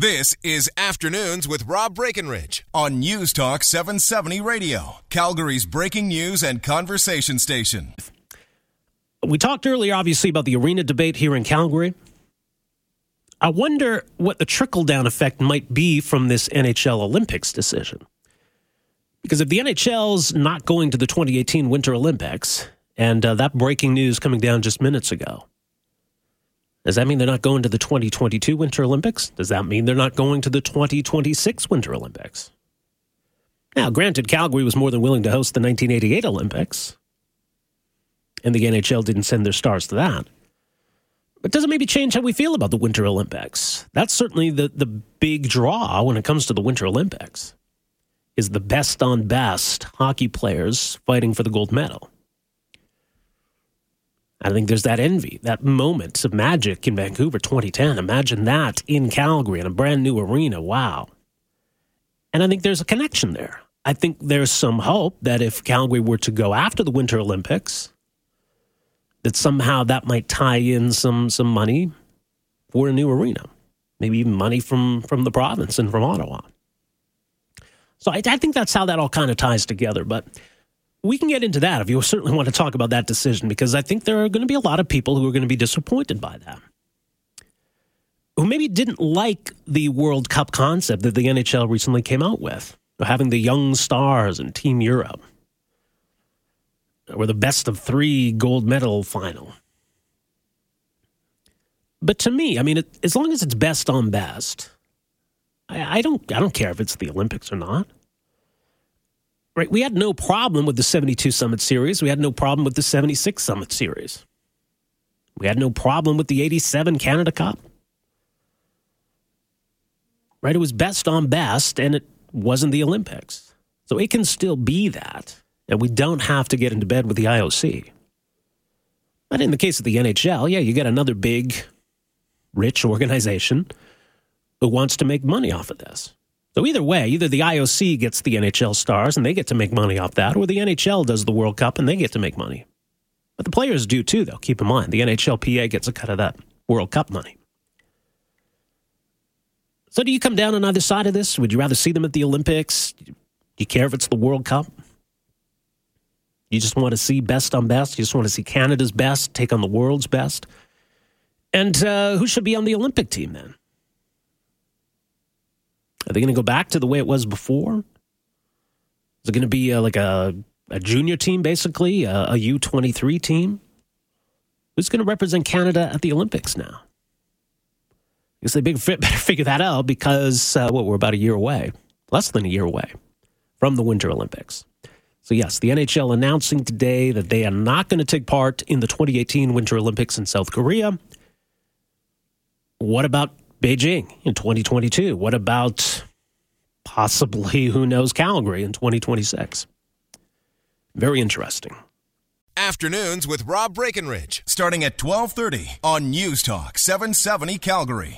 This is Afternoons with Rob Breckenridge on News Talk 770 Radio, Calgary's breaking news and conversation station. We talked earlier, obviously, about the arena debate here in Calgary. I wonder what the trickle down effect might be from this NHL Olympics decision. Because if the NHL's not going to the 2018 Winter Olympics, and uh, that breaking news coming down just minutes ago, does that mean they're not going to the 2022 Winter Olympics? Does that mean they're not going to the 2026 Winter Olympics? Now, granted, Calgary was more than willing to host the 1988 Olympics, and the NHL didn't send their stars to that. But does it maybe change how we feel about the Winter Olympics? That's certainly the, the big draw when it comes to the Winter Olympics, is the best on best hockey players fighting for the gold medal. I think there's that envy, that moment of magic in Vancouver 2010. Imagine that in Calgary in a brand new arena. Wow. And I think there's a connection there. I think there's some hope that if Calgary were to go after the Winter Olympics, that somehow that might tie in some some money for a new arena, maybe even money from from the province and from Ottawa. So I, I think that's how that all kind of ties together. But we can get into that if you certainly want to talk about that decision, because I think there are going to be a lot of people who are going to be disappointed by that. Who maybe didn't like the World Cup concept that the NHL recently came out with, having the young stars and Team Europe, or the best of three gold medal final. But to me, I mean, it, as long as it's best on best, I, I don't, I don't care if it's the Olympics or not right? We had no problem with the 72 Summit Series. We had no problem with the 76 Summit Series. We had no problem with the 87 Canada Cup. Right? It was best on best, and it wasn't the Olympics. So it can still be that. And we don't have to get into bed with the IOC. But in the case of the NHL, yeah, you get another big, rich organization who wants to make money off of this. So either way, either the IOC gets the NHL stars and they get to make money off that, or the NHL does the World Cup and they get to make money. But the players do too, though. Keep in mind, the NHLPA gets a cut of that World Cup money. So do you come down on either side of this? Would you rather see them at the Olympics? Do you care if it's the World Cup? You just want to see best on best. You just want to see Canada's best take on the world's best. And uh, who should be on the Olympic team then? Are they going to go back to the way it was before? Is it going to be uh, like a, a junior team, basically, a a U23 team? Who's going to represent Canada at the Olympics now? I guess they better figure that out because, uh, what, we're about a year away, less than a year away from the Winter Olympics. So, yes, the NHL announcing today that they are not going to take part in the 2018 Winter Olympics in South Korea. What about Beijing in 2022? What about possibly, who knows, Calgary in 2026? Very interesting. Afternoons with Rob Breckenridge, starting at 1230 on News Talk 770 Calgary.